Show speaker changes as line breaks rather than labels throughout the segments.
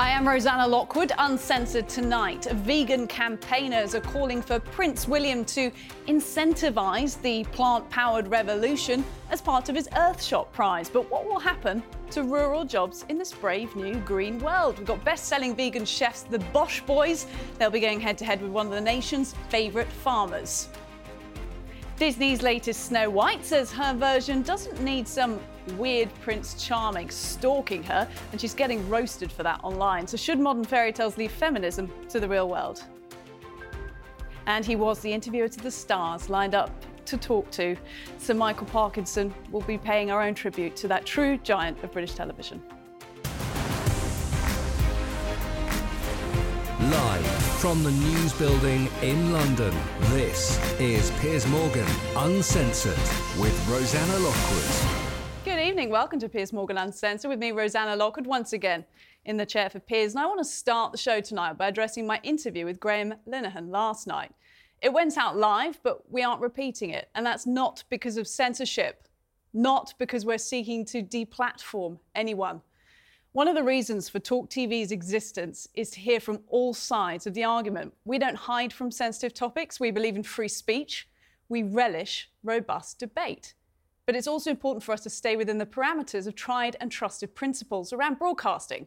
I am Rosanna Lockwood, uncensored tonight. Vegan campaigners are calling for Prince William to incentivise the plant powered revolution as part of his Earthshot Prize. But what will happen to rural jobs in this brave new green world? We've got best selling vegan chefs, the Bosh Boys. They'll be going head to head with one of the nation's favourite farmers. Disney's latest Snow White says her version doesn't need some weird Prince Charming stalking her, and she's getting roasted for that online. So, should modern fairy tales leave feminism to the real world? And he was the interviewer to the stars lined up to talk to. Sir Michael Parkinson will be paying our own tribute to that true giant of British television.
Live from the News Building in London, this is Piers Morgan Uncensored with Rosanna Lockwood.
Good evening. Welcome to Piers Morgan Uncensored with me, Rosanna Lockwood, once again in the chair for Piers. And I want to start the show tonight by addressing my interview with Graham Linehan last night. It went out live, but we aren't repeating it. And that's not because of censorship, not because we're seeking to deplatform anyone. One of the reasons for Talk TV's existence is to hear from all sides of the argument. We don't hide from sensitive topics. We believe in free speech. We relish robust debate. But it's also important for us to stay within the parameters of tried and trusted principles around broadcasting.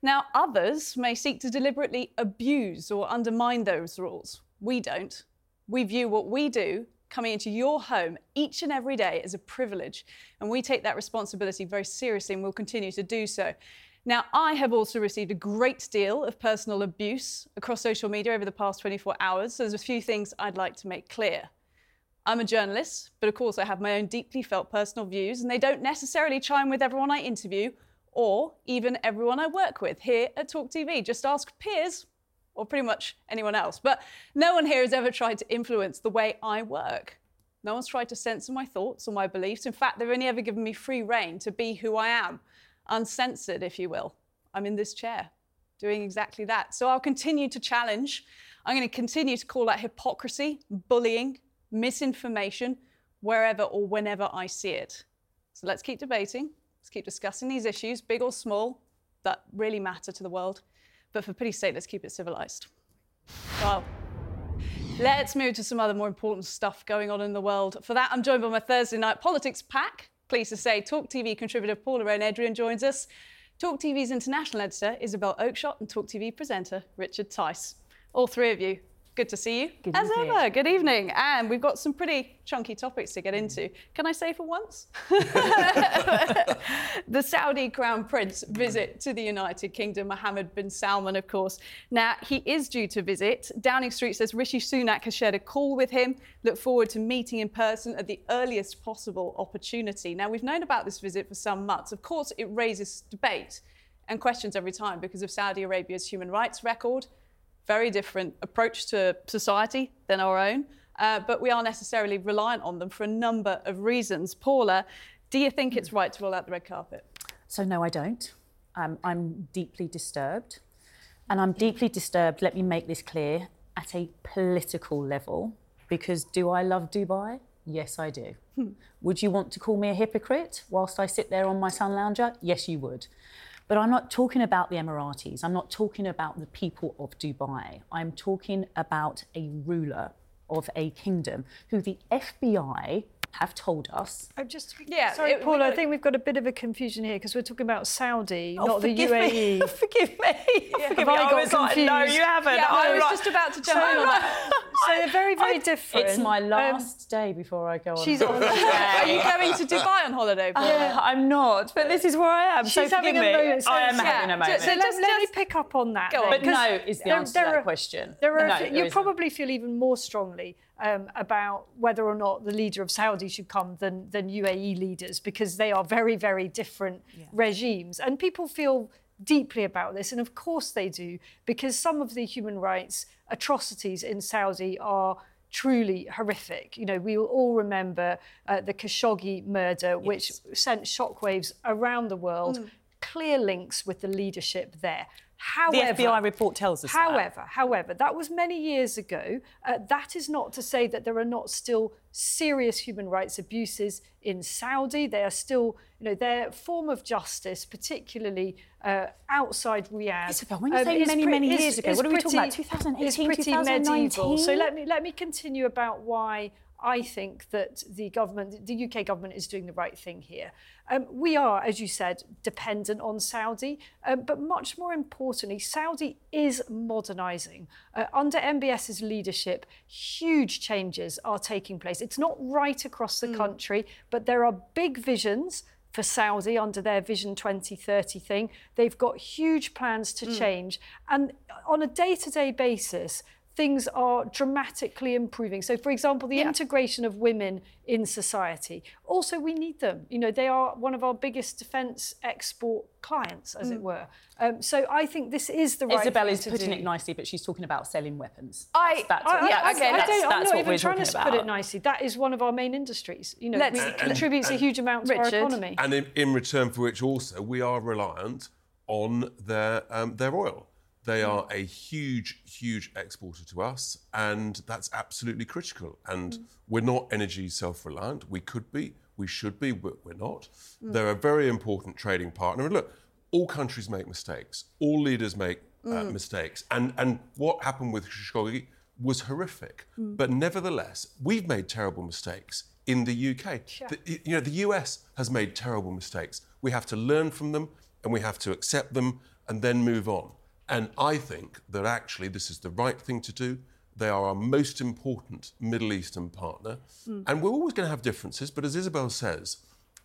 Now, others may seek to deliberately abuse or undermine those rules. We don't. We view what we do coming into your home each and every day as a privilege, and we take that responsibility very seriously and will continue to do so. Now, I have also received a great deal of personal abuse across social media over the past 24 hours, so there's a few things I'd like to make clear. I'm a journalist, but of course I have my own deeply felt personal views, and they don't necessarily chime with everyone I interview or even everyone I work with here at Talk TV. Just ask Piers or pretty much anyone else. But no one here has ever tried to influence the way I work. No one's tried to censor my thoughts or my beliefs. In fact, they've only ever given me free reign to be who I am, uncensored, if you will. I'm in this chair doing exactly that. So I'll continue to challenge. I'm going to continue to call out hypocrisy, bullying, misinformation wherever or whenever I see it. So let's keep debating. Let's keep discussing these issues, big or small, that really matter to the world. But for pity's sake, let's keep it civilized. Well, let's move to some other more important stuff going on in the world. For that, I'm joined by my Thursday night politics pack. Pleased to say, Talk TV contributor Paula Rhone joins us. Talk TV's international editor Isabel Oakeshott and Talk TV presenter Richard Tice. All three of you, Good to see you.
Good
As ever, good evening. And we've got some pretty chunky topics to get mm. into. Can I say for once? the Saudi Crown Prince visit to the United Kingdom, Mohammed bin Salman, of course. Now, he is due to visit. Downing Street says Rishi Sunak has shared a call with him. Look forward to meeting in person at the earliest possible opportunity. Now, we've known about this visit for some months. Of course, it raises debate and questions every time because of Saudi Arabia's human rights record very different approach to society than our own, uh, but we are necessarily reliant on them for a number of reasons. Paula, do you think it's right to roll out the red carpet?
So, no, I don't. Um, I'm deeply disturbed. And I'm deeply disturbed, let me make this clear, at a political level. Because do I love Dubai? Yes, I do. Hmm. Would you want to call me a hypocrite whilst I sit there on my sun lounger? Yes, you would. But I'm not talking about the Emiratis. I'm not talking about the people of Dubai. I'm talking about a ruler of a kingdom who the FBI have told us.
Oh, just yeah, sorry, it, Paul. I think we've got a bit of a confusion here because we're talking about Saudi, oh, not the UAE.
Me. forgive me.
Yeah. Forgive me. I, I was like, no,
you haven't. Yeah, I, I was like, just about to jump so, on that.
So they're very, very different.
It's my um, last um, day before I go on.
She's on. Are you going to Dubai on holiday? Paul?
Yeah, I'm not. But this is where I am.
She's
so
having a moment.
I am having a moment.
So, so let, let me pick up on that.
Go
on. But no is the answer to that question.
There are. You probably feel even more strongly um, about whether or not the leader of Saudi should come than, than UAE leaders because they are very, very different yeah. regimes. And people feel deeply about this, and of course they do, because some of the human rights atrocities in Saudi are truly horrific. You know, we will all remember uh, the Khashoggi murder, yes. which sent shockwaves around the world. Mm clear links with the leadership there. However,
the FBI report tells us
however,
that.
However, that was many years ago. Uh, that is not to say that there are not still serious human rights abuses in Saudi. They are still, you know, their form of justice, particularly uh, outside Riyadh.
Isabel, when you um, say many, many years ago, what are we talking about? 2018, 2019?
So let me let me continue about why I think that the government, the UK government, is doing the right thing here. Um, we are, as you said, dependent on Saudi, um, but much more importantly, Saudi is modernising. Uh, under MBS's leadership, huge changes are taking place. It's not right across the mm. country, but there are big visions for Saudi under their Vision 2030 thing. They've got huge plans to mm. change. And on a day to day basis, things are dramatically improving. So, for example, the yeah. integration of women in society. Also, we need them. You know, they are one of our biggest defence export clients, as mm. it were. Um, so I think this is the right.
Isabel is putting
do.
it nicely, but she's talking about selling weapons.
I,
that's,
I, yeah, I, okay,
I,
that's,
don't,
that's
I'm
not
even trying to
about.
put it nicely. That is one of our main industries. You know,
Let's,
we, it contributes and, a huge amount to
Richard,
our economy.
And in, in, return for which, also, we are reliant on their um, their oil. They are a huge, huge exporter to us, and that's absolutely critical. And mm. we're not energy self reliant. We could be, we should be, but we're not. Mm. They're a very important trading partner. And look, all countries make mistakes, all leaders make uh, mm. mistakes. And, and what happened with Khashoggi was horrific. Mm. But nevertheless, we've made terrible mistakes in the UK. Sure. The, you know, the US has made terrible mistakes. We have to learn from them and we have to accept them and then move on. And I think that actually this is the right thing to do. They are our most important Middle Eastern partner. Mm. And we're always going to have differences, but as Isabel says,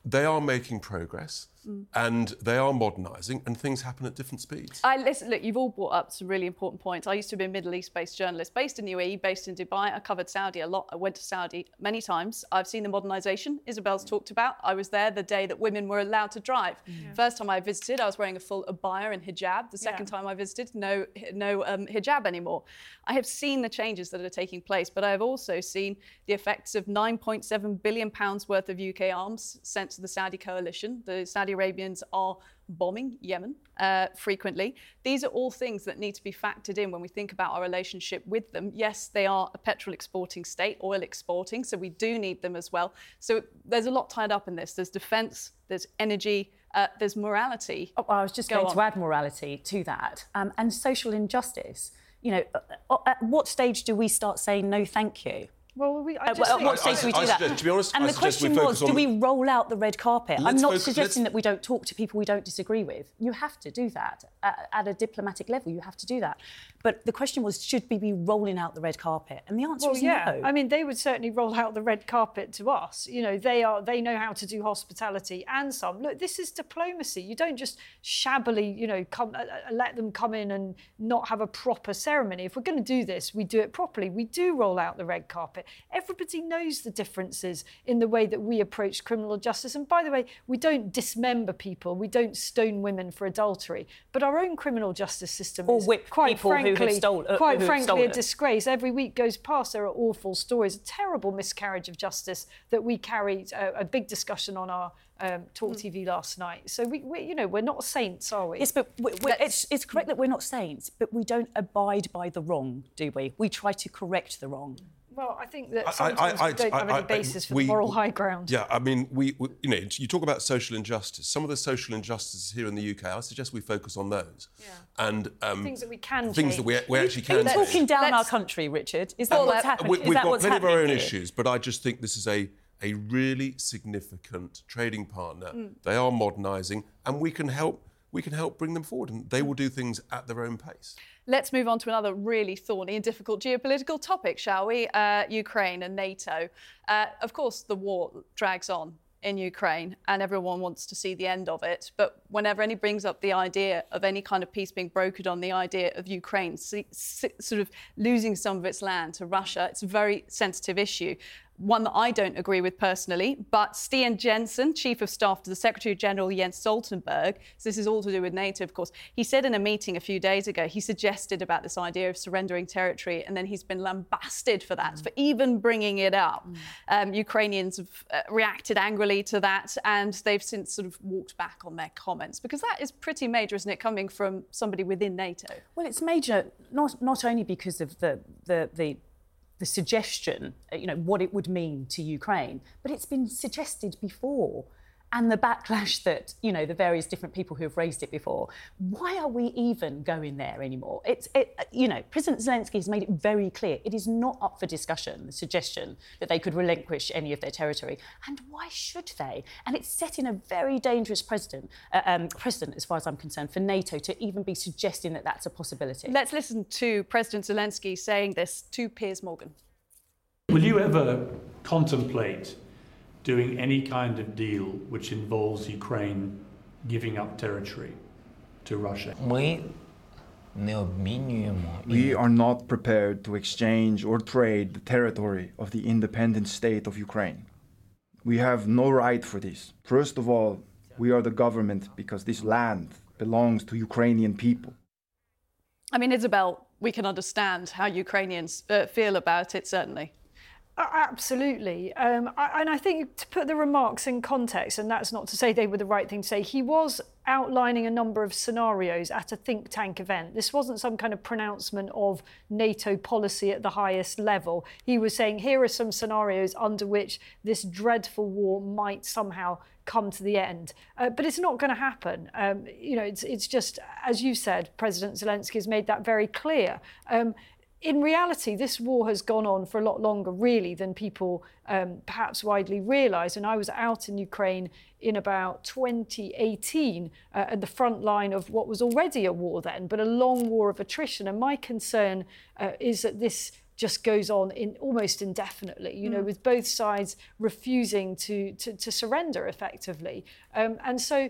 they are making progress mm. and they are modernising, and things happen at different speeds.
I listen. Look, you've all brought up some really important points. I used to be a Middle East-based journalist, based in UAE, based in Dubai. I covered Saudi a lot. I went to Saudi many times. I've seen the modernisation Isabel's mm. talked about. I was there the day that women were allowed to drive. Yeah. First time I visited, I was wearing a full abaya and hijab. The second yeah. time I visited, no, no um, hijab anymore. I have seen the changes that are taking place, but I have also seen the effects of 9.7 billion pounds worth of UK arms sent to the Saudi coalition. The Saudi Arabians are bombing Yemen uh, frequently. These are all things that need to be factored in when we think about our relationship with them. Yes, they are a petrol exporting state, oil exporting, so we do need them as well. So there's a lot tied up in this. There's defence, there's energy, uh, there's morality.
Oh, I was just Go going on. to add morality to that um, and social injustice. You know, uh, uh, at what stage do we start saying no, thank you?
Well, we, I
uh, just uh, what stage do we do
I,
that?
Suggest, to be honest,
and
I
the question was, do we roll out the red carpet? I'm not focus, suggesting that we don't talk to people we don't disagree with. You have to do that at, at, a diplomatic level. You have to do that. But the question was, should we be rolling out the red carpet? And the answer
well,
is
yeah.
no.
I mean, they would certainly roll out the red carpet to us. You know, they are they know how to do hospitality and some. Look, this is diplomacy. You don't just shabbily, you know, come uh, uh let them come in and not have a proper ceremony. If we're going to do this, we do it properly. We do roll out the red carpet. Everybody knows the differences in the way that we approach criminal justice. And by the way, we don't dismember people, we don't stone women for adultery. But our own criminal justice system
or
is quite
people
frankly,
stole, uh,
quite frankly
a
disgrace. Every week goes past, there are awful stories, a terrible miscarriage of justice that we carried a, a big discussion on our um, Talk mm. TV last night. So we, we, you know, we're not saints, are we?
Yes, but we, it's, it's correct that we're not saints, but we don't abide by the wrong, do we? We try to correct the wrong.
Well, I think that sometimes I, I, I, we don't have any basis for we, the moral high ground.
Yeah, I mean, we, we, you know, you talk about social injustice. Some of the social injustices here in the UK, I suggest we focus on those.
Yeah.
And
um, things that we can
things
change.
that we, we actually can.
Are you talking down our country, Richard? Is that what's happening?
We,
have
got plenty of our own
here?
issues, but I just think this is a a really significant trading partner. Mm. They are modernising, and we can help. We can help bring them forward, and they will do things at their own pace.
Let's move on to another really thorny and difficult geopolitical topic, shall we? Uh, Ukraine and NATO. Uh, of course, the war drags on in Ukraine and everyone wants to see the end of it. But whenever any brings up the idea of any kind of peace being brokered on the idea of Ukraine sort of losing some of its land to Russia, it's a very sensitive issue. One that I don't agree with personally. But Stian Jenssen, Chief of Staff to the Secretary General Jens Stoltenberg, so this is all to do with NATO, of course, he said in a meeting a few days ago, he suggested about this idea of surrendering territory, and then he's been lambasted for that, mm. for even bringing it up. Mm. Um, Ukrainians have uh, reacted angrily to that, and they've since sort of walked back on their comments because that is pretty major, isn't it, coming from somebody within NATO?
Well, it's major not not only because of the the, the the suggestion, uh, you know, what it would mean to Ukraine. But it's been suggested before. And the backlash that, you know, the various different people who have raised it before. Why are we even going there anymore? It's, it, you know, President Zelensky has made it very clear it is not up for discussion, the suggestion that they could relinquish any of their territory. And why should they? And it's setting a very dangerous precedent, uh, um, precedent, as far as I'm concerned, for NATO to even be suggesting that that's a possibility.
Let's listen to President Zelensky saying this to Piers Morgan.
Will you ever contemplate doing any kind of deal which involves Ukraine giving up territory to Russia?
We are not prepared to exchange or trade the territory of the independent state of Ukraine. We have no right for this. First of all, we are the government because this land belongs to Ukrainian people.
I mean, Isabel, we can understand how Ukrainians uh, feel about it, certainly.
Absolutely. Um, and I think to put the remarks in context, and that's not to say they were the right thing to say, he was outlining a number of scenarios at a think tank event. This wasn't some kind of pronouncement of NATO policy at the highest level. He was saying, here are some scenarios under which this dreadful war might somehow come to the end. Uh, but it's not going to happen. Um, you know, it's, it's just, as you said, President Zelensky has made that very clear. Um, in reality, this war has gone on for a lot longer, really, than people um, perhaps widely realise. And I was out in Ukraine in about 2018 uh, at the front line of what was already a war then, but a long war of attrition. And my concern uh, is that this just goes on in almost indefinitely, you know, mm. with both sides refusing to, to, to surrender effectively. Um, and so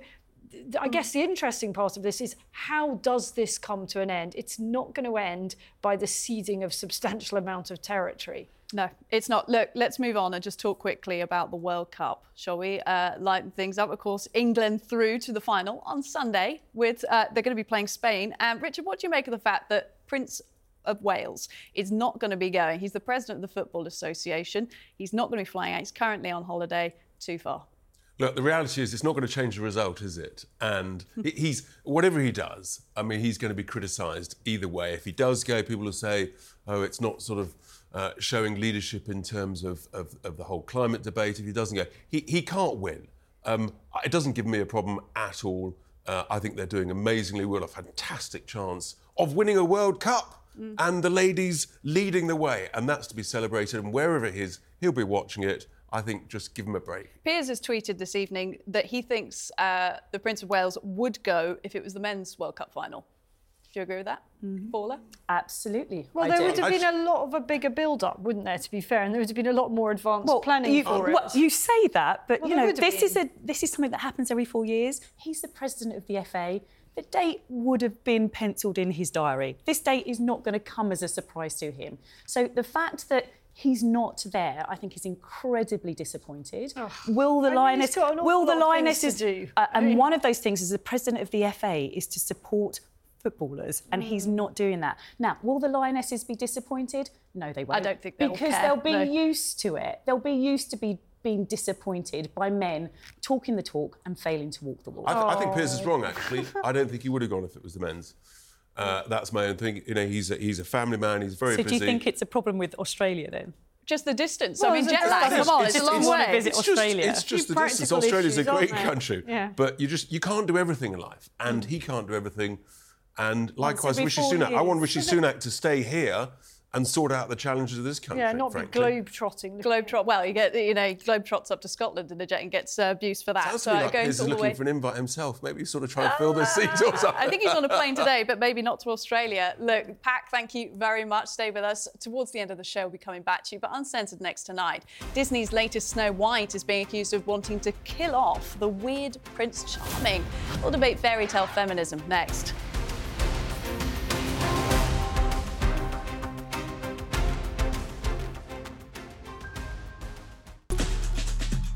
I guess the interesting part of this is how does this come to an end? It's not going to end by the ceding of substantial amount of territory.
No, it's not. Look, let's move on and just talk quickly about the World Cup, shall we? Uh, lighten things up. Of course, England through to the final on Sunday. With uh, they're going to be playing Spain. And Richard, what do you make of the fact that Prince of Wales is not going to be going? He's the president of the Football Association. He's not going to be flying out. He's currently on holiday. Too far.
Look, the reality is it's not going to change the result, is it? And he's whatever he does. I mean, he's going to be criticised either way. If he does go, people will say, "Oh, it's not sort of uh, showing leadership in terms of, of, of, the whole climate debate." If he doesn't go, he he can't win. Um, it doesn't give me a problem at all. Uh, I think they're doing amazingly well. A fantastic chance of winning a World Cup. Mm. And the ladies leading the way, and that's to be celebrated. And wherever it is, he'll be watching it I think just give him a break.
Piers has tweeted this evening that he thinks uh, the Prince of Wales would go if it was the men's World Cup final. Do you agree with that, mm-hmm. Paula?
Absolutely.
Well,
I
there
do.
would have been a lot of a bigger build-up, wouldn't there? To be fair, and there would have been a lot more advanced well, planning
you,
for
well,
it.
You say that, but
well,
you know, this is a this is something that happens every four years. He's the president of the FA. The date would have been penciled in his diary. This date is not going to come as a surprise to him. So the fact that he's not there, I think is incredibly disappointed. Oh, will the Lioness will the Lionesses
do?
Uh, and one of those things as the president of the FA is to support footballers and mm. he's not doing that. Now, will the Lionesses be disappointed? No, they won't.
I don't think
they'll because
care.
they'll be
no.
used to it. They'll be used to be being disappointed by men talking the talk and failing to walk the walk.
I, th- I think Piers is wrong actually. I don't think he would have gone if it was the men's. Uh, that's my own thing. You know, he's a, he's a family man. He's very
so
busy.
do you think it's a problem with Australia then?
Just the distance. Well, I mean, jet lag. Come on, it's, it's, a long it's, way.
Visit
it's
Australia.
Just, it's just the distance. Australia's
issues,
a great country,
yeah.
but you just you can't do everything in life, and he can't do everything. And likewise,
Rishi
Sunak. I want Rishi Sunak to stay here and sort out the challenges of this country.
Yeah, not
frankly.
be globe trotting.
Globe trot. Well, you get you know globe trots up to Scotland in a jet and gets uh, abuse for that.
Sounds
so
to like
going
he's
all the
looking
way.
for an invite himself. Maybe sort of try and fill the seat or something.
I think he's on a plane today, but maybe not to Australia. Look, Pack, thank you very much. Stay with us. Towards the end of the show, we'll be coming back to you, but uncensored next tonight. Disney's latest Snow White is being accused of wanting to kill off the weird Prince Charming. We'll debate fairy tale feminism next.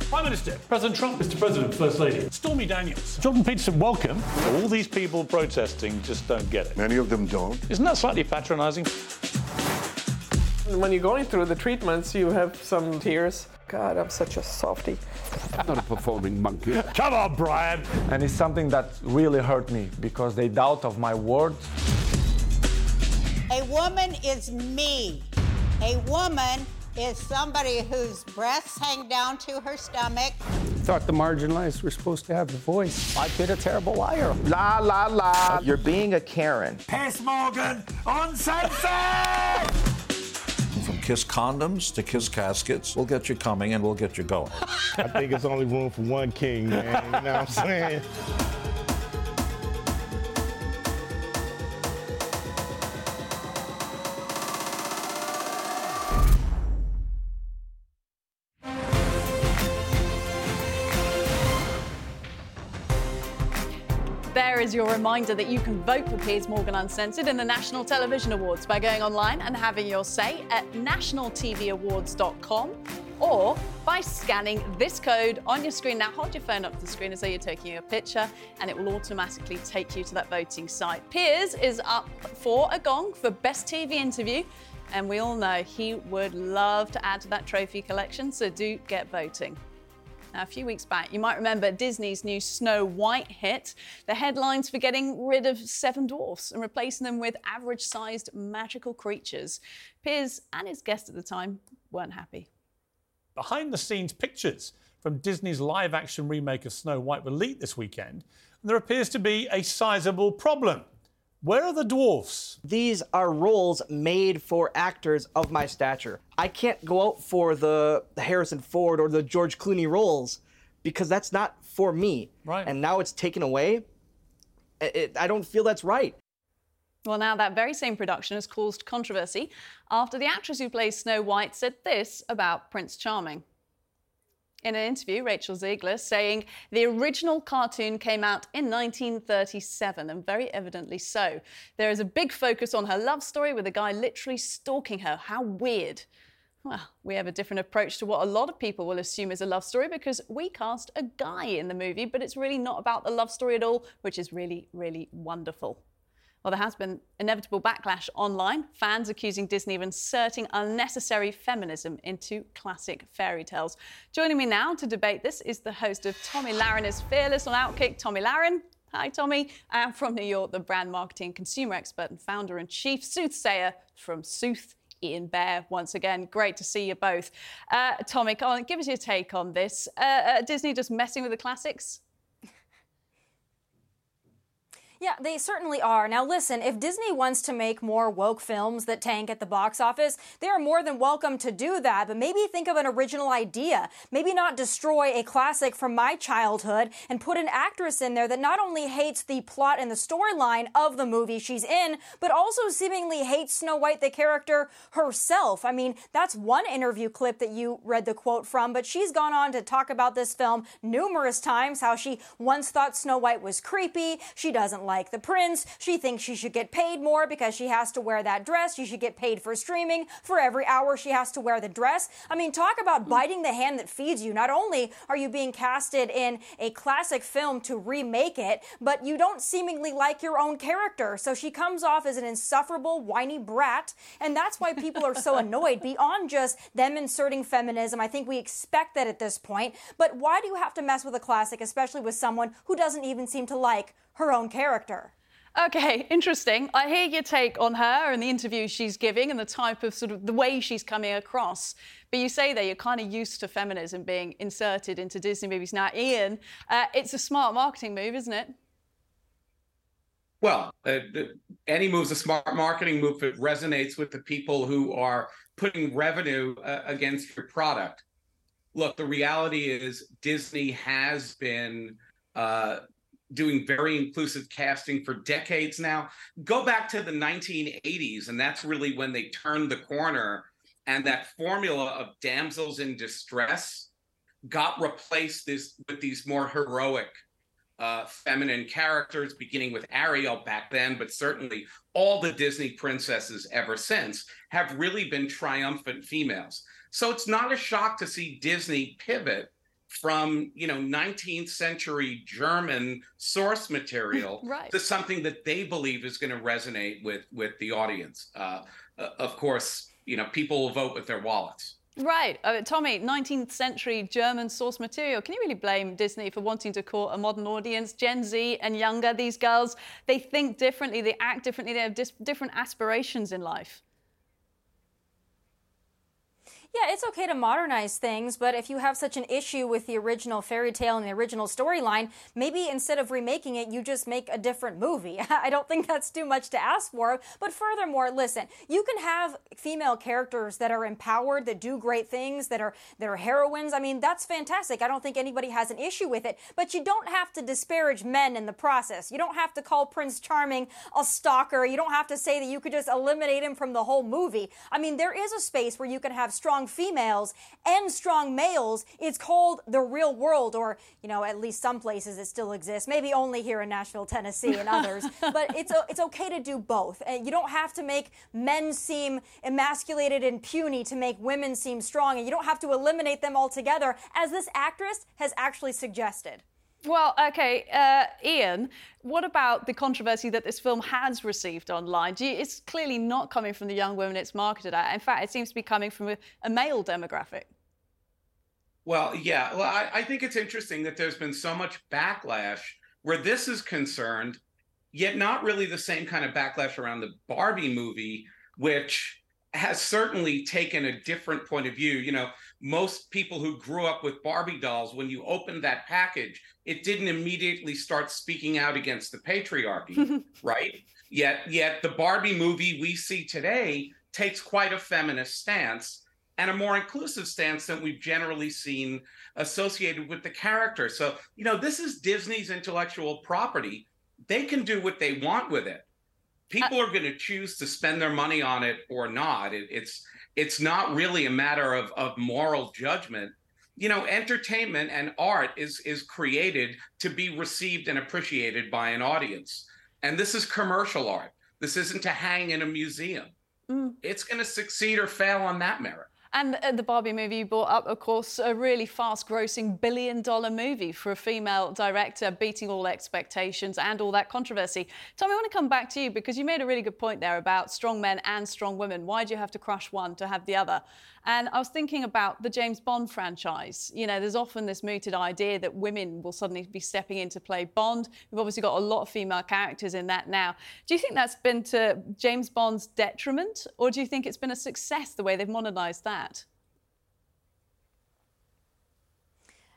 Prime Minister, President Trump, Mr. President, First Lady, Stormy Daniels, Jordan Peterson, welcome.
All these people protesting just don't get it.
Many of them don't.
Isn't that slightly patronising?
When you're going through the treatments, you have some tears. God, I'm such a softie.
I'm not a performing monkey.
Come on, Brian.
And it's something that really hurt me because they doubt of my words.
A woman is me. A woman is somebody whose breasts hang down to her stomach.
Thought the marginalized were supposed to have a voice.
I've been a terrible liar.
La la la.
You're being a Karen.
Piers Morgan, uncensored!
From kiss condoms to kiss caskets, we'll get you coming and we'll get you going.
I think it's only room for one king, man. You know what I'm saying?
There is your reminder that you can vote for Piers Morgan Uncensored in the National Television Awards by going online and having your say at nationaltvawards.com or by scanning this code on your screen. Now, hold your phone up to the screen as though you're taking a picture, and it will automatically take you to that voting site. Piers is up for a gong for Best TV Interview, and we all know he would love to add to that trophy collection, so do get voting. Now, a few weeks back, you might remember Disney's new Snow White hit. The headlines for getting rid of seven dwarfs and replacing them with average sized magical creatures. Piers and his guest at the time weren't happy.
Behind the scenes pictures from Disney's live action remake of Snow White were leaked this weekend, and there appears to be a sizable problem. Where are the dwarfs?
These are roles made for actors of my stature. I can't go out for the Harrison Ford or the George Clooney roles because that's not for me.
Right.
And now it's taken away. It, it, I don't feel that's right.
Well, now that very same production has caused controversy after the actress who plays Snow White said this about Prince Charming. In an interview, Rachel Zegler saying the original cartoon came out in 1937, and very evidently so. There is a big focus on her love story with a guy literally stalking her. How weird. Well, we have a different approach to what a lot of people will assume is a love story because we cast a guy in the movie, but it's really not about the love story at all, which is really, really wonderful. Well, there has been inevitable backlash online, fans accusing Disney of inserting unnecessary feminism into classic fairy tales. Joining me now to debate this is the host of Tomi Lahren is Fearless on Outkick, Tomi Lahren. Hi, Tomi. And from New York, the brand marketing consumer expert and founder and chief soothsayer from Sooth. Ian Baer, once again, great to see you both. Uh, Tomi, come on, give us your take on this. Uh, uh, Disney just messing with the classics?
Yeah, they certainly are. Now, listen, if Disney wants to make more woke films that tank at the box office, they are more than welcome to do that. But maybe think of an original idea. Maybe not destroy a classic from my childhood and put an actress in there that not only hates the plot and the storyline of the movie she's in, but also seemingly hates Snow White, the character herself. I mean, that's one interview clip that you read the quote from, but she's gone on to talk about this film numerous times, how she once thought Snow White was creepy. She doesn't like the prince. She thinks she should get paid more because she has to wear that dress. She should get paid for streaming for every hour she has to wear the dress. I mean, talk about biting the hand that feeds you. Not only are you being casted in a classic film to remake it, but you don't seemingly like your own character. So she comes off as an insufferable, whiny brat. And that's why people are so annoyed beyond just them inserting feminism. I think we expect that at this point. But why do you have to mess with a classic, especially with someone who doesn't even seem to like her own character.
Okay, interesting. I hear your take on her and the interview she's giving and the type of sort of the way she's coming across. But you say that you're kind of used to feminism being inserted into Disney movies. Now, Ian, uh, it's a smart marketing move, isn't it?
Well, uh, any move's a smart marketing move if it resonates with the people who are putting revenue uh, against your product. Look, the reality is Disney has been uh, doing very inclusive casting for decades now. Go back to the 1980s, and that's really when they turned the corner. And that formula of damsels in distress got replaced this with these more heroic uh, feminine characters, beginning with Ariel back then, but certainly all the Disney princesses ever since have really been triumphant females. So it's not a shock to see Disney pivot from you know 19th century German source material
Right.
to something that they believe is going to resonate with with the audience. Uh, uh, of course, you know people will vote with their wallets.
Right. Uh, Tomi, 19th century German source material. Can you really blame Disney for wanting to court a modern audience? Gen Z and younger, these girls, they think differently, they act differently, they have dis- different aspirations in life.
Yeah, it's okay to modernize things, but if you have such an issue with the original fairy tale and the original storyline, maybe instead of remaking it, you just make a different movie. I don't think that's too much to ask for. But furthermore, listen, you can have female characters that are empowered, that do great things, that are that are heroines. I mean, that's fantastic. I don't think anybody has an issue with it. But you don't have to disparage men in the process. You don't have to call Prince Charming a stalker. You don't have to say that you could just eliminate him from the whole movie. I mean, there is a space where you can have strong females and strong males. It's called the real world, or, you know, at least some places it still exists. Maybe only here in Nashville, Tennessee, and others. but it's, it's okay to do both. And you don't have to make men seem emasculated and puny to make women seem strong. And you don't have to eliminate them altogether, as this actress has actually suggested.
Well, okay, uh, Ian, what about the controversy that this film has received online? You, it's clearly not coming from the young women it's marketed at. In fact, it seems to be coming from a, a male demographic.
Well, yeah. Well, I, I think it's interesting that there's been so much backlash where this is concerned, yet not really the same kind of backlash around the Barbie movie, which has certainly taken a different point of view. You know, most people who grew up with Barbie dolls, when you opened that package, it didn't immediately start speaking out against the patriarchy, right? Yet, yet the Barbie movie we see today takes quite a feminist stance and a more inclusive stance than we've generally seen associated with the character. So, you know, this is Disney's intellectual property. They can do what they want with it. People are going to choose to spend their money on it or not. It, it's it's not really a matter of, of moral judgment. You know, entertainment and art is is created to be received and appreciated by an audience. And this is commercial art. This isn't to hang in a museum.
Mm.
It's going to succeed or fail on that merit.
And the Barbie movie you brought up, of course, a really fast grossing billion dollar movie for a female director, beating all expectations and all that controversy. Tomi, I want to come back to you because you made a really good point there about strong men and strong women. Why do you have to crush one to have the other? And I was thinking about the James Bond franchise. You know, there's often this mooted idea that women will suddenly be stepping in to play Bond. We've obviously got a lot of female characters in that now. Do you think that's been to James Bond's detriment, or do you think it's been a success the way they've modernized that?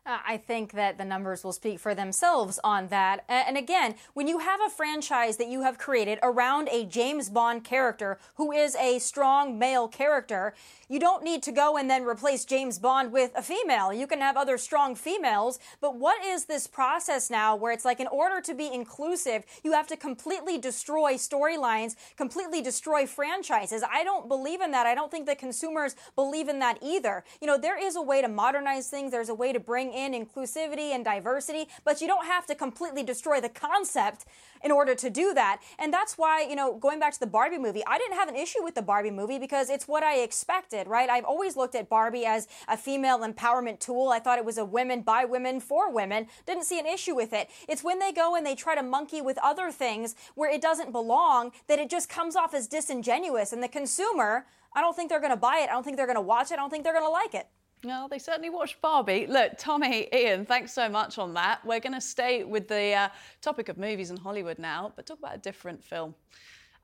Uh, I think that the numbers will speak for themselves on that. And again, when you have a franchise that you have created around a James Bond character who is a strong male character, you don't need to go and then replace James Bond with a female. You can have other strong females, but what is this process now where it's like in order to be inclusive, you have to completely destroy storylines, completely destroy franchises? I don't believe in that. I don't think that consumers believe in that either. You know, there is a way to modernize things, there's a way to bring in inclusivity and diversity, but you don't have to completely destroy the concept in order to do that. And that's why, you know, going back to the Barbie movie, I didn't have an issue with the Barbie movie because it's what I expected, right? I've always looked at Barbie as a female empowerment tool. I thought it was a women by women for women. Didn't see an issue with it. It's when they go and they try to monkey with other things where it doesn't belong that it just comes off as disingenuous. And the consumer, I don't think they're going to buy it. I don't think they're going to watch it. I don't think they're going to like it.
No, they certainly watched Barbie. Look, Tomi, Ian, thanks so much on that. We're going to stay with the uh, topic of movies in Hollywood now, but talk about a different film.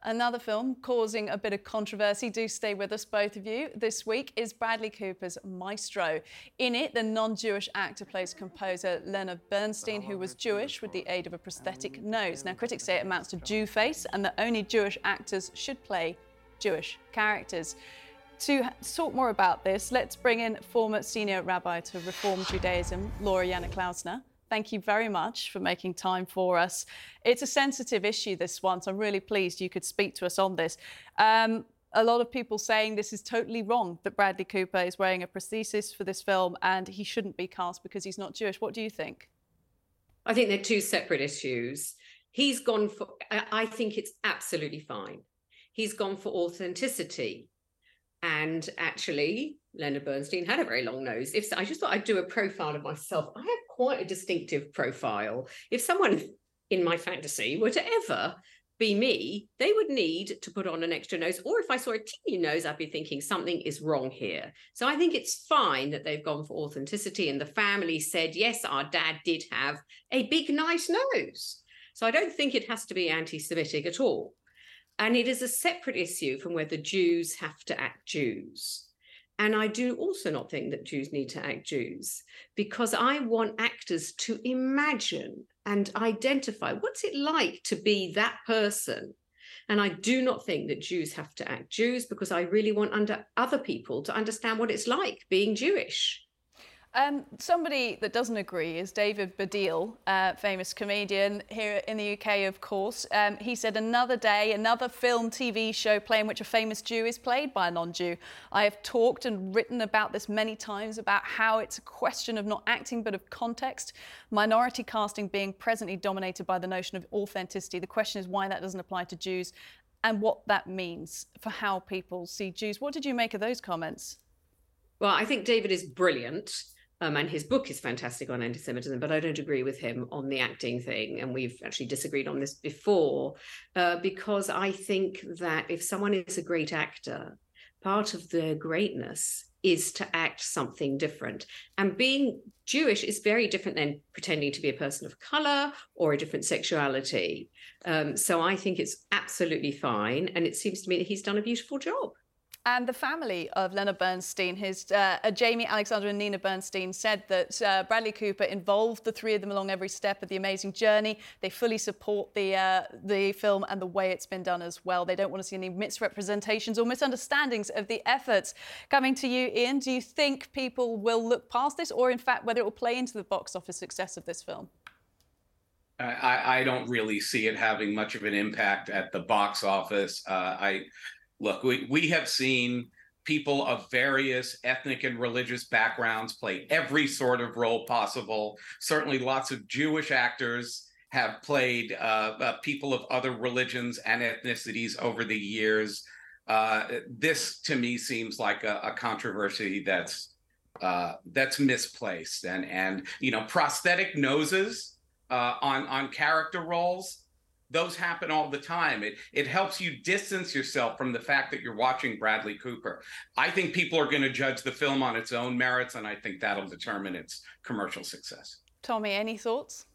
Another film causing a bit of controversy. Do stay with us, both of you. This week is Bradley Cooper's Maestro. In it, the non Jewish actor plays composer Leonard Bernstein, who was Jewish with the aid of a prosthetic nose. Now, critics say it amounts to Jew face and that only Jewish actors should play Jewish characters. To talk more about this, let's bring in former senior rabbi to Reform Judaism, Laura Janner-Klausner. Thank you very much for making time for us. It's a sensitive issue, this one, so I'm really pleased you could speak to us on this. Um, a lot of people saying this is totally wrong that Bradley Cooper is wearing a prosthesis for this film and he shouldn't be cast because he's not Jewish. What do you think?
I think they're two separate issues. He's gone for, I I think it's absolutely fine. He's gone for authenticity. And actually, Leonard Bernstein had a very long nose. If I just thought I'd do a profile of myself, I have quite a distinctive profile. If someone in my fantasy were to ever be me, they would need to put on an extra nose. Or if I saw a teeny nose, I'd be thinking something is wrong here. So I think it's fine that they've gone for authenticity. And the family said, yes, our dad did have a big, nice nose. So I don't think it has to be anti Semitic at all. And it is a separate issue from whether Jews have to act Jews. And I do also not think that Jews need to act Jews because I want actors to imagine and identify what's it like to be that person. And I do not think that Jews have to act Jews because I really want under other people to understand what it's like being Jewish.
Um, somebody that doesn't agree is David Baddiel, uh, famous comedian here in the UK, of course. Um, he said, Another day, another film, TV show play in which a famous Jew is played by a non Jew. I have talked and written about this many times about how it's a question of not acting but of context. Minority casting being presently dominated by the notion of authenticity. The question is why that doesn't apply to Jews and what that means for how people see Jews. What did you make of those comments?
Well, I think David is brilliant. Um, and his book is fantastic on anti Semitism, but I don't agree with him on the acting thing. And we've actually disagreed on this before, uh, because I think that if someone is a great actor, part of their greatness is to act something different. And being Jewish is very different than pretending to be a person of color or a different sexuality. Um, so I think it's absolutely fine. And it seems to me that he's done a beautiful job.
And the family of Leonard Bernstein, his uh, uh, Jamie, Alexander, and Nina Bernstein, said that uh, Bradley Cooper involved the three of them along every step of the amazing journey. They fully support the uh, the film and the way it's been done as well. They don't want to see any misrepresentations or misunderstandings of the efforts. Coming to you, Ian, do you think people will look past this, or in fact, whether it will play into the box office success of this film?
I, I don't really see it having much of an impact at the box office. Uh, I look, we, we have seen people of various ethnic and religious backgrounds play every sort of role possible. Certainly, lots of Jewish actors have played uh, uh, people of other religions and ethnicities over the years. Uh, this, to me, seems like a, a controversy that's uh, that's misplaced, and and you know, prosthetic noses uh, on on character roles those happen all the time. It it helps you distance yourself from the fact that you're watching Bradley Cooper. I think people are going to judge the film on its own merits, and I think that'll determine its commercial success.
Tomi, any thoughts?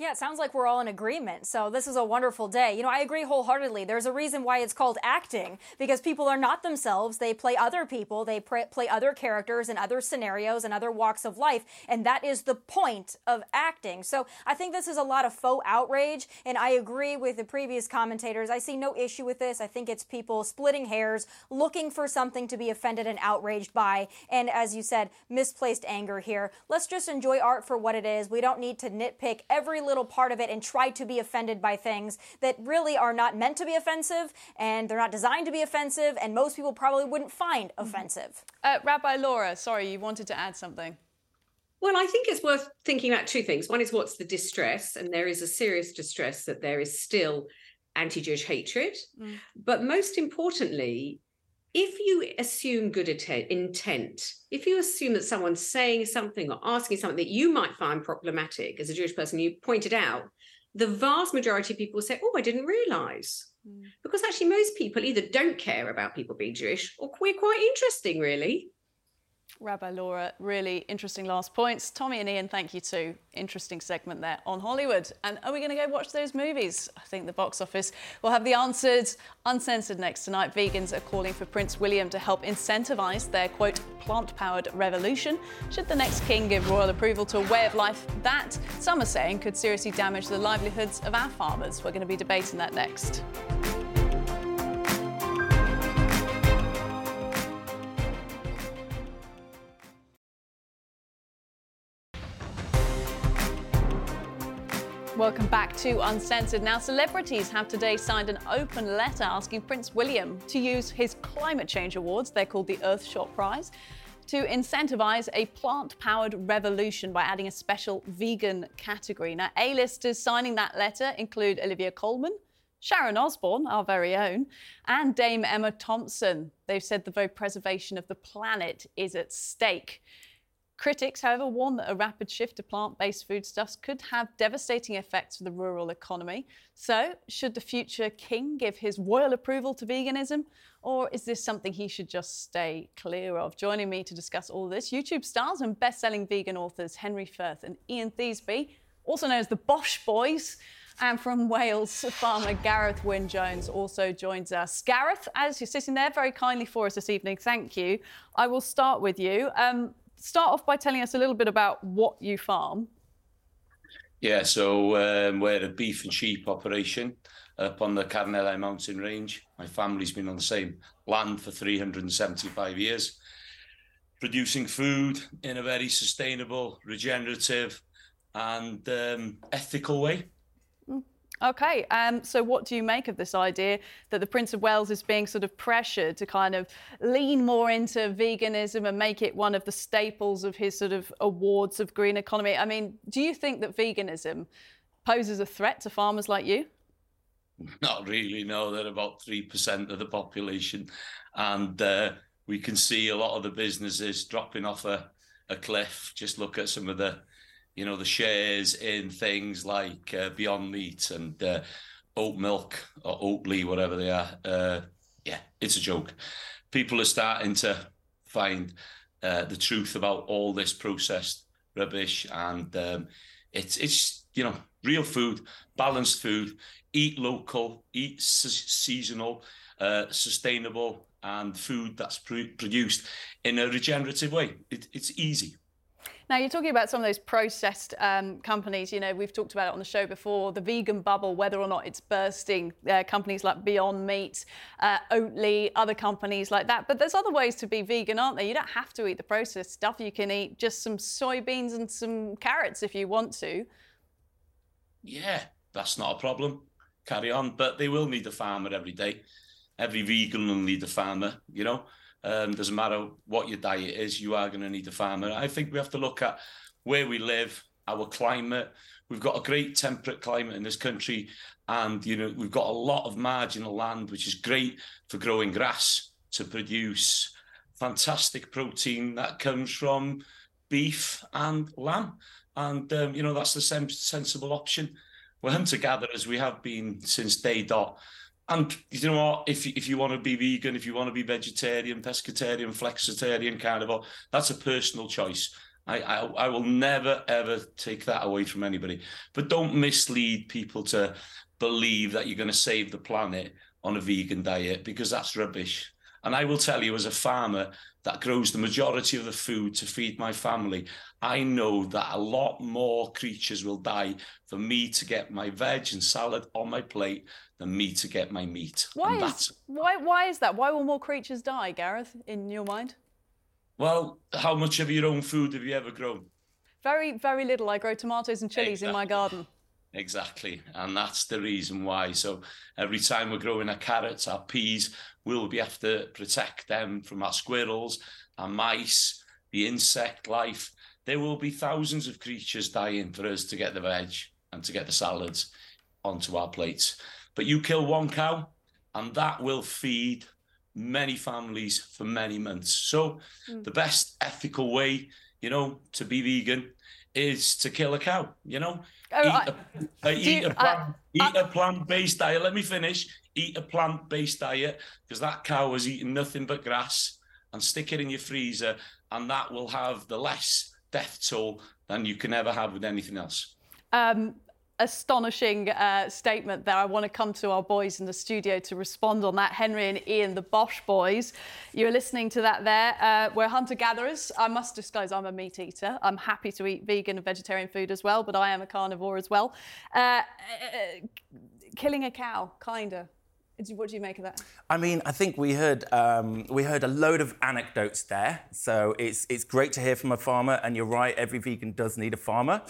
Yeah, it sounds like we're all in agreement. So this is a wonderful day. You know, I agree wholeheartedly. There's a reason why it's called acting because people are not themselves. They play other people. They play other characters in other scenarios and other walks of life, and that is the point of acting. So I think this is a lot of faux outrage, and I agree with the previous commentators. I see no issue with this. I think it's people splitting hairs, looking for something to be offended and outraged by, and as you said, misplaced anger here. Let's just enjoy art for what it is. We don't need to nitpick every little part of it and try to be offended by things that really are not meant to be offensive and they're not designed to be offensive, and most people probably wouldn't find mm-hmm. offensive.
Uh, Rabbi Laura, sorry, you wanted to add something.
Well, I think it's worth thinking about two things. One is what's the distress, and there is a serious distress that there is still anti Jewish hatred. Mm. But most importantly, if you assume good intent, if you assume that someone's saying something or asking something that you might find problematic as a Jewish person, you pointed out, the vast majority of people say, Oh, I didn't realize. Mm. Because actually, most people either don't care about people being Jewish or we're quite interesting, really.
Rabbi Laura, really interesting last points. Tomi and Ian, thank you too. Interesting segment there on Hollywood. And are we going to go watch those movies? I think the box office will have the answers uncensored next tonight. Vegans are calling for Prince William to help incentivise their quote plant powered revolution. Should the next king give royal approval to a way of life that some are saying could seriously damage the livelihoods of our farmers? We're going to be debating that next. Welcome back to Uncensored. Now, celebrities have today signed an open letter asking Prince William to use his climate change awards, they're called the Earthshot Prize, to incentivise a plant powered revolution by adding a special vegan category. Now, A-listers signing that letter include Olivia Colman, Sharon Osbourne, our very own, and Dame Emma Thompson. They've said the very preservation of the planet is at stake. Critics, however, warn that a rapid shift to plant based foodstuffs could have devastating effects for the rural economy. So, should the future king give his royal approval to veganism, or is this something he should just stay clear of? Joining me to discuss all this, YouTube stars and best selling vegan authors Henry Firth and Ian Theasby, also known as the Bosh Boys. And from Wales, farmer Gareth Wyn Jones also joins us. Gareth, as you're sitting there very kindly for us this evening, thank you. I will start with you. Um, start off by telling us a little bit about what you farm.
Yeah, so um, we're a beef and sheep operation up on the Carneddau mountain range. My family's been on the same land for 375 years, producing food in a very sustainable, regenerative, and um, ethical way.
Okay, um, so what do you make of this idea that the Prince of Wales is being sort of pressured to kind of lean more into veganism and make it one of the staples of his sort of awards of green economy? I mean, do you think that veganism poses a threat to farmers like you?
Not really, no. They're about 3% of the population. And uh, we can see a lot of the businesses dropping off a, a cliff. Just look at some of the you know the shares in things like uh, Beyond Meat and uh, Oat Milk or Oatly, whatever they are. Uh, yeah, it's a joke. People are starting to find uh, the truth about all this processed rubbish, and um, it's it's you know real food, balanced food. Eat local, eat seasonal, uh, sustainable, and food that's pr- produced in a regenerative way. It, it's easy.
Now, you're talking about some of those processed um, companies. You know, we've talked about it on the show before the vegan bubble, whether or not it's bursting. Uh, companies like Beyond Meat, uh, Oatly, other companies like that. But there's other ways to be vegan, aren't there? You don't have to eat the processed stuff. You can eat just some soybeans and some carrots if you want to.
Yeah, that's not a problem. Carry on. But they will need a farmer every day. Every vegan will need a farmer, you know. Um, doesn't matter what your diet is, you are going to need a farmer. I think we have to look at where we live, our climate. We've got a great temperate climate in this country, and you know we've got a lot of marginal land, which is great for growing grass to produce fantastic protein that comes from beef and lamb, and um, you know that's the sensible option. We're hunter gatherers. We have been since day dot. And you know what? If if you want to be vegan, if you want to be vegetarian, pescatarian, flexitarian, carnivore, that's a personal choice. I, I I will never ever take that away from anybody. But don't mislead people to believe that you're going to save the planet on a vegan diet because that's rubbish. And I will tell you, as a farmer that grows the majority of the food to feed my family, I know that a lot more creatures will die for me to get my veg and salad on my plate than me to get my meat.
Why is, why, why is that? Why will more creatures die, Gareth, in your mind?
Well, how much of your own food have you ever grown?
Very, very little. I grow tomatoes and chilies exactly. in my garden.
Exactly. And that's the reason why. So every time we're growing our carrots, our peas, we'll be have to protect them from our squirrels, our mice, the insect life. There will be thousands of creatures dying for us to get the veg and to get the salads onto our plates. But you kill one cow, and that will feed many families for many months. So mm. the best ethical way, you know, to be vegan is to kill a cow. You know, oh, eat, a, eat, you, a, plant, eat a plant-based diet. Let me finish. Eat a plant-based diet because that cow has eaten nothing but grass, and stick it in your freezer, and that will have the less death toll than you can ever have with anything else.
Um, astonishing uh, statement there. I want to come to our boys in the studio to respond on that. Henry and Ian, the Bosh boys. You're listening to that there. Uh, we're hunter gatherers. I must disclose I'm a meat eater. I'm happy to eat vegan and vegetarian food as well, but I am a carnivore as well. Uh, uh killing a cow, kinda. What do you make of that?
I mean, I think we heard um, we heard a load of anecdotes there. So it's it's great to hear from a farmer, and you're right. Every vegan does need a farmer.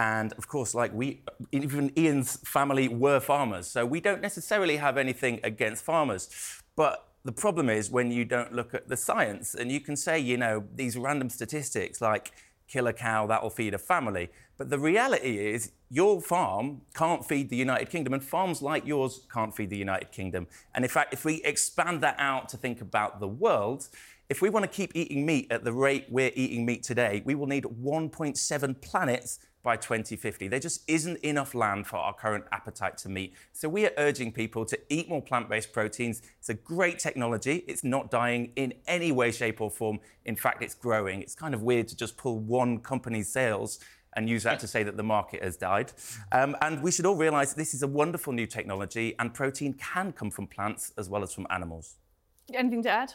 And of course, like we, even Ian's family were farmers, so we don't necessarily have anything against farmers. But the problem is when you don't look at the science and you can say, you know, these random statistics like kill a cow, that will feed a family. But the reality is, your farm can't feed the United Kingdom, and farms like yours can't feed the United Kingdom. And in fact, if we expand that out to think about the world, if we want to keep eating meat at the rate we're eating meat today, we will need 1.7 planets by 2050. There just isn't enough land for our current appetite to meet. So we are urging people to eat more plant-based proteins. It's a great technology. It's not dying in any way, shape, or form. In fact, it's growing. It's kind of weird to just pull one company's sales and use that to say that the market has died. Um, and we should all realize this is a wonderful new technology, and protein can come from plants as well as from animals.
Anything to add?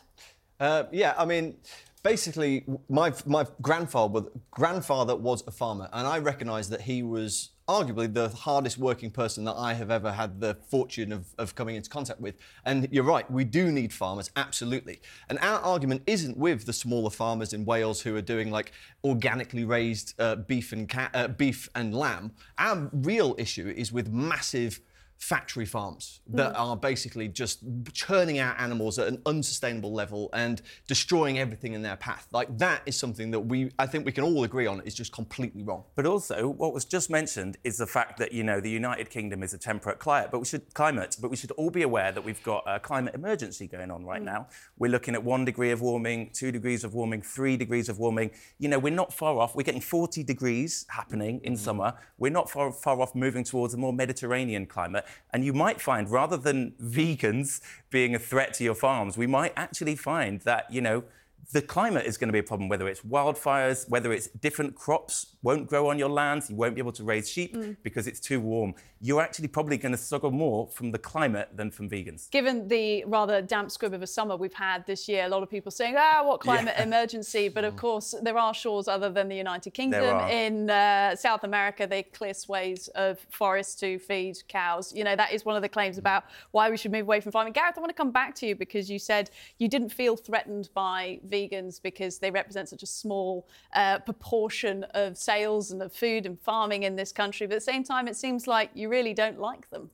Uh, yeah, I mean, basically, my my grandfather grandfather was a farmer, and I recognise that he was arguably the hardest working person that I have ever had the fortune of, of coming into contact with. And you're right, we do need farmers, absolutely. And our argument isn't with the smaller farmers in Wales who are doing like organically raised uh, beef and uh, beef and lamb. Our real issue is with massive factory farms that
Mm.
are basically just churning out animals at an unsustainable level and destroying everything in their path. Like that is something that we I think we can all agree on is just completely wrong.
But also, what was just mentioned is the fact that you know the United Kingdom is a temperate climate, but we should climate, but we should all be aware that we've got a climate emergency going on right
Mm.
now. We're looking at one degree of warming, two degrees of warming, three degrees of warming. You know, we're not far off. We're getting 40 degrees happening in summer. We're not far far off moving towards a more Mediterranean climate. And you might find, rather than vegans being a threat to your farms, we might actually find that you know the climate is going to be a problem, whether it's wildfires, whether it's different crops won't grow on your lands, you won't be able to raise sheep
Mm.
because it's too warm. You're actually probably going to struggle more from the climate than from vegans.
Given the rather damp squib of a summer we've had this year, a lot of people saying, ah, what climate
Yeah.
emergency? But of course, there are shores other than the United Kingdom. In uh, South America, they clear swathes of forests to feed cows. You know, that is one of the claims about why we should move away from farming. Gareth, I want to come back to you because you said you didn't feel threatened by vegans because they represent such a small uh, proportion of sales and of food and farming in this country. But at the same time, it seems like you really don't like them.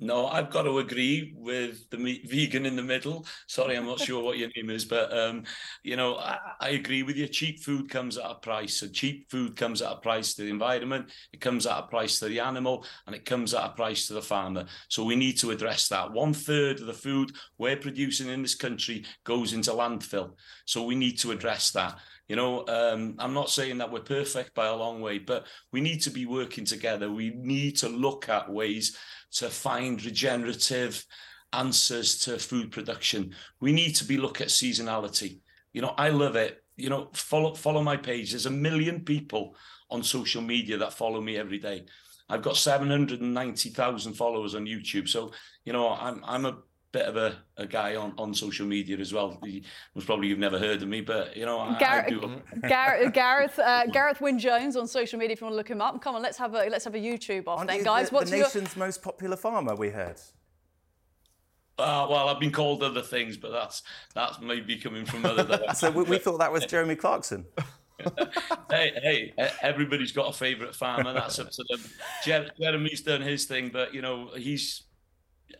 No, I've got to agree with the vegan in the middle. Sorry, I'm not sure what your name is, but um, you know, I, I agree with you. Cheap food comes at a price. So cheap food comes at a price to the environment, it comes at a price to the animal, and it comes at a price to the farmer. So we need to address that. One third of the food we're producing in this country goes into landfill. So we need to address that. You know, um, I'm not saying that we're perfect by a long way, but we need to be working together. We need to look at ways to find regenerative answers to food production. We need to be look at seasonality. You know, I love it. You know, follow follow my page. There's a million people on social media that follow me every day. I've got 790,000 followers on YouTube. So, you know, I'm I'm a bit of a, a guy on, on social media as well. You- Most probably you've never heard of me, but you know, I, I
Gareth,
do.
Gareth, Gareth, uh, Gareth Wynne Jones on social media. If you want to look him up, come on, let's have a let's have a YouTube off then, guys.
the,
What's
the
your
nation's most popular farmer, we heard.
Uh, well, I've been called other things, but that's that's maybe coming from other directions.
So we, we thought that was Jeremy Clarkson.
hey, hey, everybody's got a favourite farmer. That's up to them. Jer- Jeremy's done his thing, but you know he's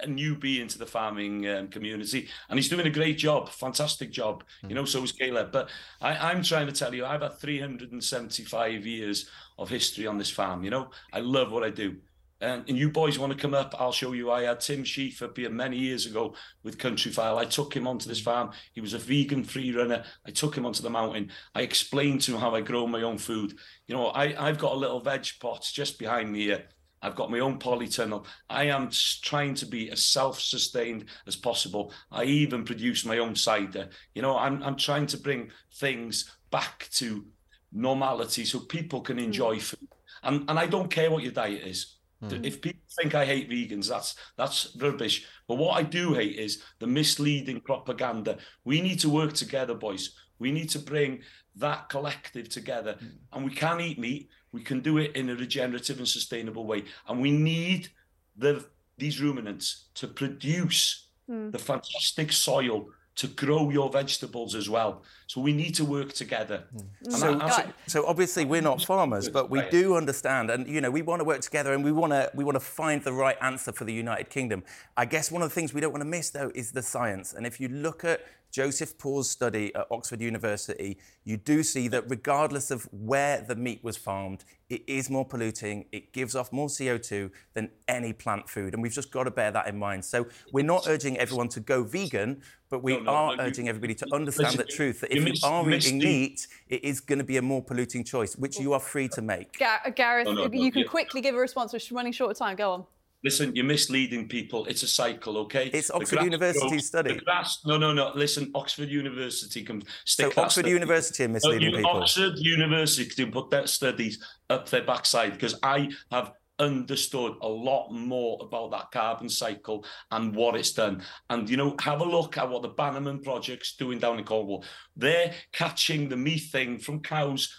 a newbie into the farming um, community, and he's doing a great job, fantastic job. You know, so is Kaleb. But I, I'm trying to tell you, I've had 375 years of history on this farm. You know, I love what I do. And, and you boys want to come up? I'll show you. I had Tim Shieff up here many years ago with Countryfile. I took him onto this farm. He was a vegan free runner. I took him onto the mountain. I explained to him how I grow my own food. You know, I, I've got a little veg pot just behind me here. I've got my own polytunnel. I am trying to be as self-sustained as possible. I even produce my own cider. You know, I'm I'm trying to bring things back to normality so people can hmm. enjoy food. And and I don't care what your diet is. Hmm. If people think I hate vegans, that's that's rubbish. But what I do hate is the misleading propaganda. We need to work together, boys. We need to bring that collective together, hmm. and we can eat meat. We can do it in a regenerative and sustainable way, and we need the these ruminants to produce
Hmm.
the fantastic soil to grow your vegetables as well. So we need to work together. And
So,
I- I-
so, so obviously we're not farmers, but we do understand, and you know we want to work together, and we want to we want to find the right answer for the United Kingdom. I guess one of the things we don't want to miss though is the science. And if you look at Joseph Poore's study at Oxford University, you do see that regardless of where the meat was farmed, it is more polluting, it gives off more CO2 than any plant food. And we've just got to bear that in mind. So we're not urging everyone to go vegan, but we
No, no,
are
no, you-
urging everybody to understand
Listen,
the truth that
you
if you
miss-
are eating
the-
meat, it is going to be a more polluting choice, which you are free to make.
Gareth,
oh, No,
no,
no,
you can
yeah.
quickly give a response. We're running short of time. Go on.
Listen, you're misleading people. It's a cycle, okay?
It's Oxford
grass
University's
grows-
study.
The grass, no, no, no. Listen, Oxford University can stick
So Oxford
study-
University are misleading
No, you-
people.
Oxford University can put their studies up their backside because I have understood a lot more about that carbon cycle and what it's done. And you know, have a look at what the Bennamann project's doing down in Cornwall. They're catching the methane from cows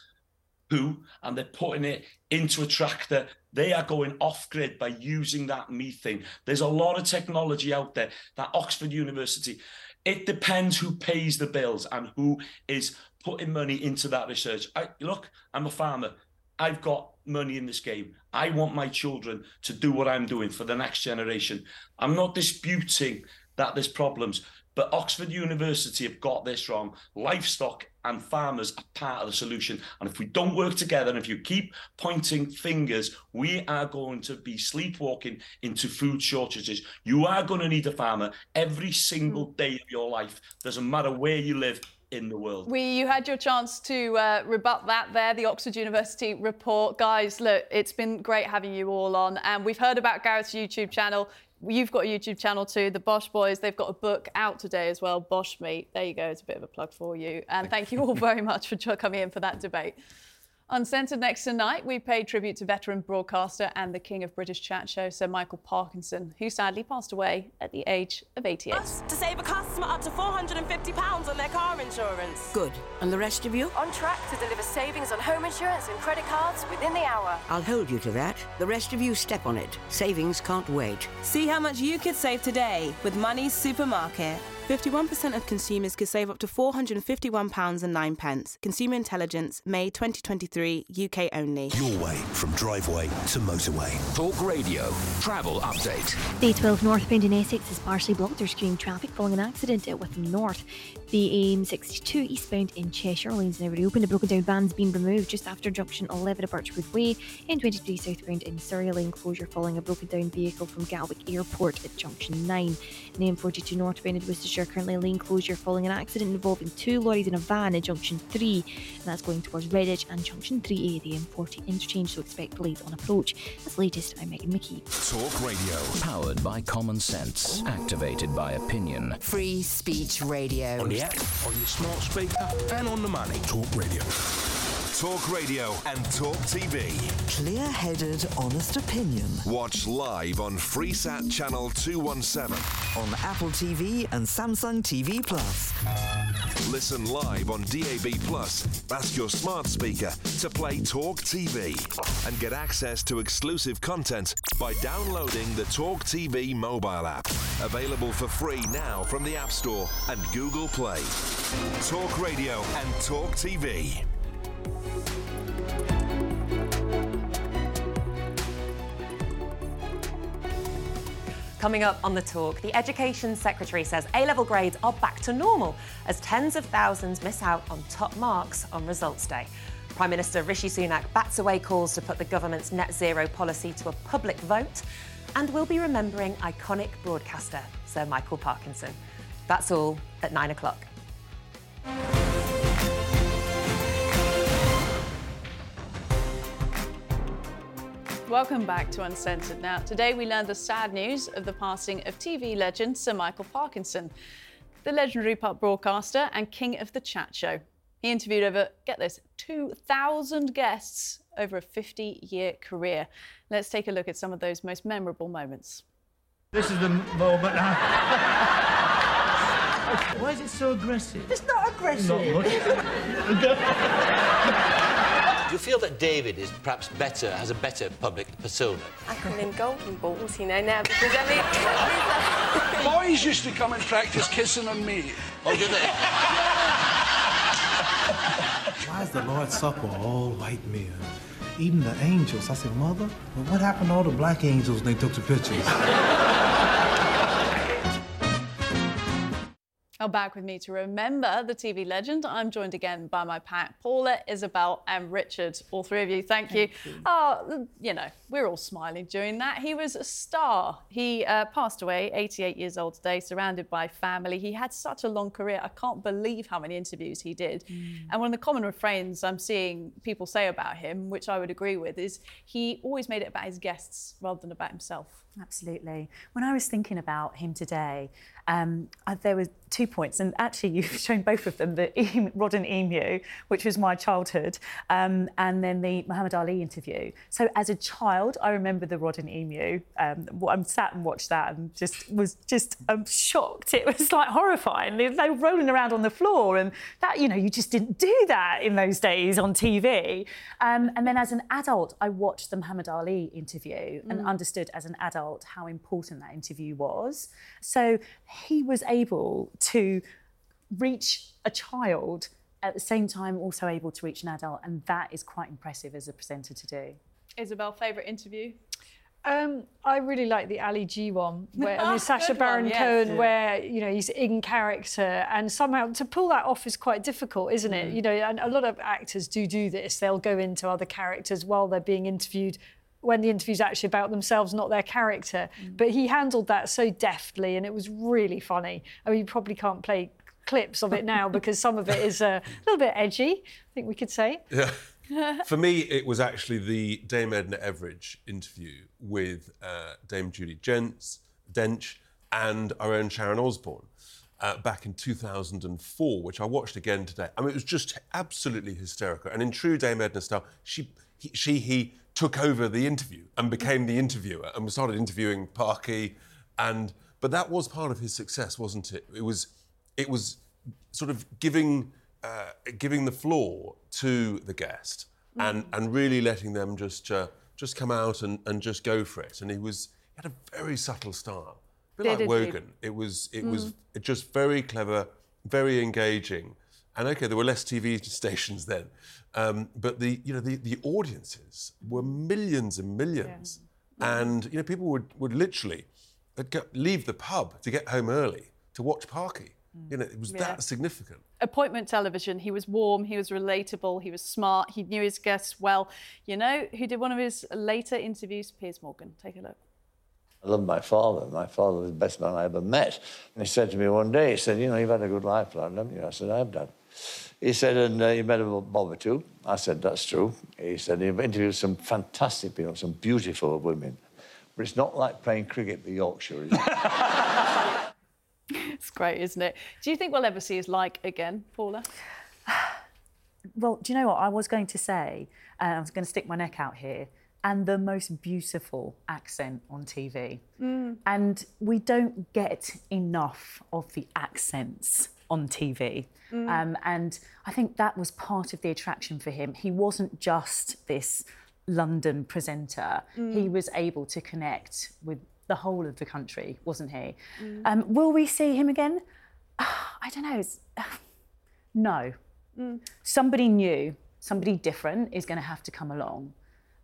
poo and they're putting it into a tractor. They are going off grid by using that methane. There's a lot of technology out there that Oxford University, it depends who pays the bills and who is putting money into that research. I, look, I'm a farmer. I've got money in this game. I want my children to do what I'm doing for the next generation. I'm not disputing that there's problems, but Oxford University have got this wrong. Livestock and farmers are part of the solution. And if we don't work together, and if you keep pointing fingers, we are going to be sleepwalking into food shortages. You are going to need a farmer every single day of your life. Doesn't matter where you live in the world.
We, you had your chance to uh, rebut that there, the Oxford University report. Guys, look, it's been great having you all on. And we've heard about Gareth's YouTube channel. You've got a YouTube channel too, the Bosh Boys. They've got a book out today as well, Bosh Meat. There you go, it's a bit of a plug for you. And thank you all very much for coming in for that debate. Uncensored next tonight, we pay tribute to veteran broadcaster and the king of British chat show, Sir Michael Parkinson, who sadly passed away at the age of 88.
To save a customer up to £450 on their car insurance.
Good. And the rest of you?
On track to deliver savings on home insurance and credit cards within the hour.
I'll hold you to that. The rest of you step on it. Savings can't wait.
See how much you could save today with Money's Supermarket. 51% of consumers could save up to £451 and 9 pence. Consumer Intelligence, May 2023, UK only.
Your way from driveway to motorway. Talk Radio. Travel update.
The A12 northbound in Essex is partially blocked. There's queuing traffic following an accident at Witham North. The AM62 eastbound in Cheshire lanes now reopened. A broken down van's been removed just after junction 11 at Birchwood Way. M23 southbound in Surrey lane closure following a broken down vehicle from Gatwick Airport at junction 9. And M42 northbound in Worcestershire currently a lane closure following an accident involving two lorries and a van at junction 3. And that's going towards Redditch and junction 3A, the M40 interchange, so expect delays on approach. That's the latest. I'm Megan McKee.
Talk Radio. Powered by common sense. Activated by opinion.
Free speech radio.
On the app, on your smart speaker, and on the money. Talk Radio.
Talk Radio and Talk TV.
Clear headed, honest opinion.
Watch live on Freesat Channel 217.
On Apple TV and Samsung TV Plus.
Listen live on DAB Plus. Ask your smart speaker to play Talk TV and get access to exclusive content by downloading the Talk TV mobile app. Available for free now from the App Store and Google Play. Talk Radio and Talk TV.
Coming up on the talk, the Education Secretary says A level grades are back to normal as tens of thousands miss out on top marks on results day. Prime Minister Rishi Sunak bats away calls to put the government's net zero policy to a public vote. And we'll be remembering iconic broadcaster Sir Michael Parkinson. That's all at nine o'clock.
Welcome back to Uncensored. Now, today we learned the sad news of the passing of TV legend Sir Michael Parkinson, the legendary pub broadcaster and king of the chat show. He interviewed over, get this, 2,000 guests over a 50 year career. Let's take a look at some of those most memorable moments.
This is the moment. Uh, why is it so aggressive?
It's not aggressive.
Not much.
Do you feel that David is perhaps better, has a better public persona?
I call him golden balls, you know, now because I mean.
Boys used to come and practice kissing on me.
Oh, did they?
Why is the Lord's Supper all white men? Even the angels. I said, Mother, well, what happened to all the black angels when they took the pictures?
Now, back with me to remember the TV legend, I'm joined again by my pack, Paula, Isabel, and Richard. All three of you, thank, you. Oh, you know, we're all smiling during that. He was a star. He uh, passed away, 88 years old today, surrounded by family. He had such a long career. I can't believe how many interviews he did. And one of the common refrains I'm seeing people say about him, which I would agree with, is he always made it about his guests rather than about himself.
Absolutely. When I was thinking about him today, um, I, there were two points, and actually you've shown both of them: the em- Rod and Emu, which was my childhood, um, and then the Muhammad Ali interview. So as a child, I remember the Rod and Emu. Um, I'm sat and watched that, and just was just um, shocked. It was like horrifying. They, they were rolling around on the floor, and that you know you just didn't do that in those days on TV. Um, and then as an adult, I watched the Muhammad Ali interview and
Mm.
understood as an adult how important that interview was. So he was able to reach a child at the same time also able to reach an adult and that is quite impressive as a presenter to do.
Isabel, favourite interview?
Um, I really like the Ali G one, where I mean, Sacha
Good one,
Baron
yes.
Cohen,
Yeah.
where you know he's in character, and somehow to pull that off is quite difficult, isn't it?
Mm.
You know, and a lot of actors do do this. They'll go into other characters while they're being interviewed. When the interview's actually about themselves, not their character.
Mm.
But he handled that so deftly, and it was really funny. I mean, you probably can't play clips of it now because some of it is uh, a little bit edgy, I think we could say.
Yeah. For me, it was actually the Dame Edna Everage interview with uh, Dame Judy Gents, Dench and our own Sharon Osbourne uh, back in 2004, which I watched again today. I mean, it was just absolutely hysterical. And in true Dame Edna style, she, he, she, he took over the interview and became the interviewer and started interviewing Parky. And but that was part of his success, wasn't it? It was, it was sort of giving uh, giving the floor to the guest and and really letting them just uh, just come out and, and just go for it. And he was he had a very subtle style, a bit
Did
like Wogan. It was it was
Mm.
just very clever, very engaging. And okay, there were less TV stations then, um, but the you know the, the audiences were millions and millions, and you know people would would literally they'd go, leave the pub to get home early to watch Parky. You know, it was
Yeah.
that significant.
Appointment television. He was warm, he was relatable, he was smart, he knew his guests well. You know who did one of his later interviews? Piers Morgan. Take a look.
I love my father. My father was the best man I ever met. And he said to me one day, he said, you know, you've had a good life, lad, haven't you? I said, I have done. He said, and uh, you met a Bob or two. I said, that's true. He said, you've interviewed some fantastic people, some beautiful women. But it's not like playing cricket for Yorkshire, is it?
It's great, isn't it? Do you think we'll ever see his like again, Paula?
Well, do you know what I was going to say? Uh, I was going to stick my neck out here. And the most beautiful accent on TV.
Mm.
And we don't get enough of the accents on TV.
Mm.
Um, and I think that was part of the attraction for him. He wasn't just this London presenter,
Mm.
he was able to connect with the whole of the country, wasn't he?
Mm.
Um, will we see him again? I don't know. It's, no.
Mm.
Somebody new, somebody different is going to have to come along.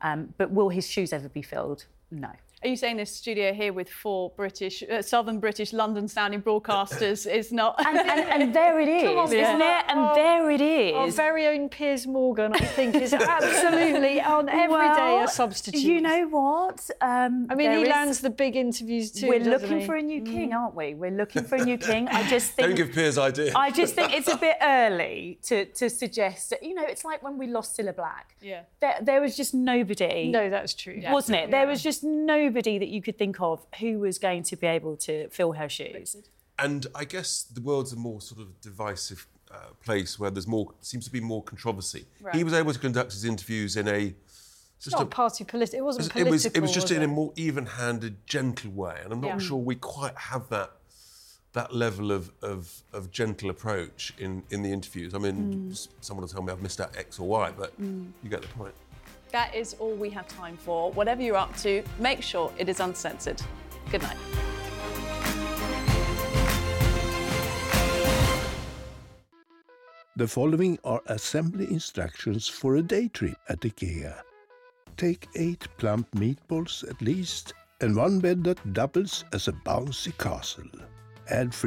Um, but will his shoes ever be filled? No.
Are you saying this studio here with four British, uh, Southern British, London-sounding broadcasters is not?
And, and, and there it is,
on,
isn't
Paula.
it? And
Our-
there it is.
Our very own Piers Morgan, I think, is absolutely on every day
Well,
a substitute.
You know what? Um,
I mean, he
is-
lands the big interviews too.
We're looking
he?
for a new king, aren't we? We're looking for a new king. I just think.
Don't give Piers ideas.
I just think it's a bit early to, to suggest that, you know, it's like when we lost Cilla Black.
Yeah.
There, there was just nobody.
No, that's true.
Wasn't it? There was just nobody that you could think of who was going to be able to fill her shoes.
And I guess the world's a more sort of divisive uh, place where there's more seems to be more controversy.
Right.
He was able to conduct his interviews in a just
not
a,
party political. It wasn't
it
political.
was it was just
was
in
it?
a more even-handed, gentle way, and I'm not
Yeah.
sure we quite have that that level of, of, of gentle approach in, in the interviews. I mean,
Mm.
someone will tell me I've missed out X or Y, but
Mm.
you get the point.
That is all we have time for. Whatever you're up to, make sure it is uncensored. Good night.
The following are assembly instructions for a day trip at IKEA. Take eight plump meatballs at least, and one bed that doubles as a bouncy castle. Add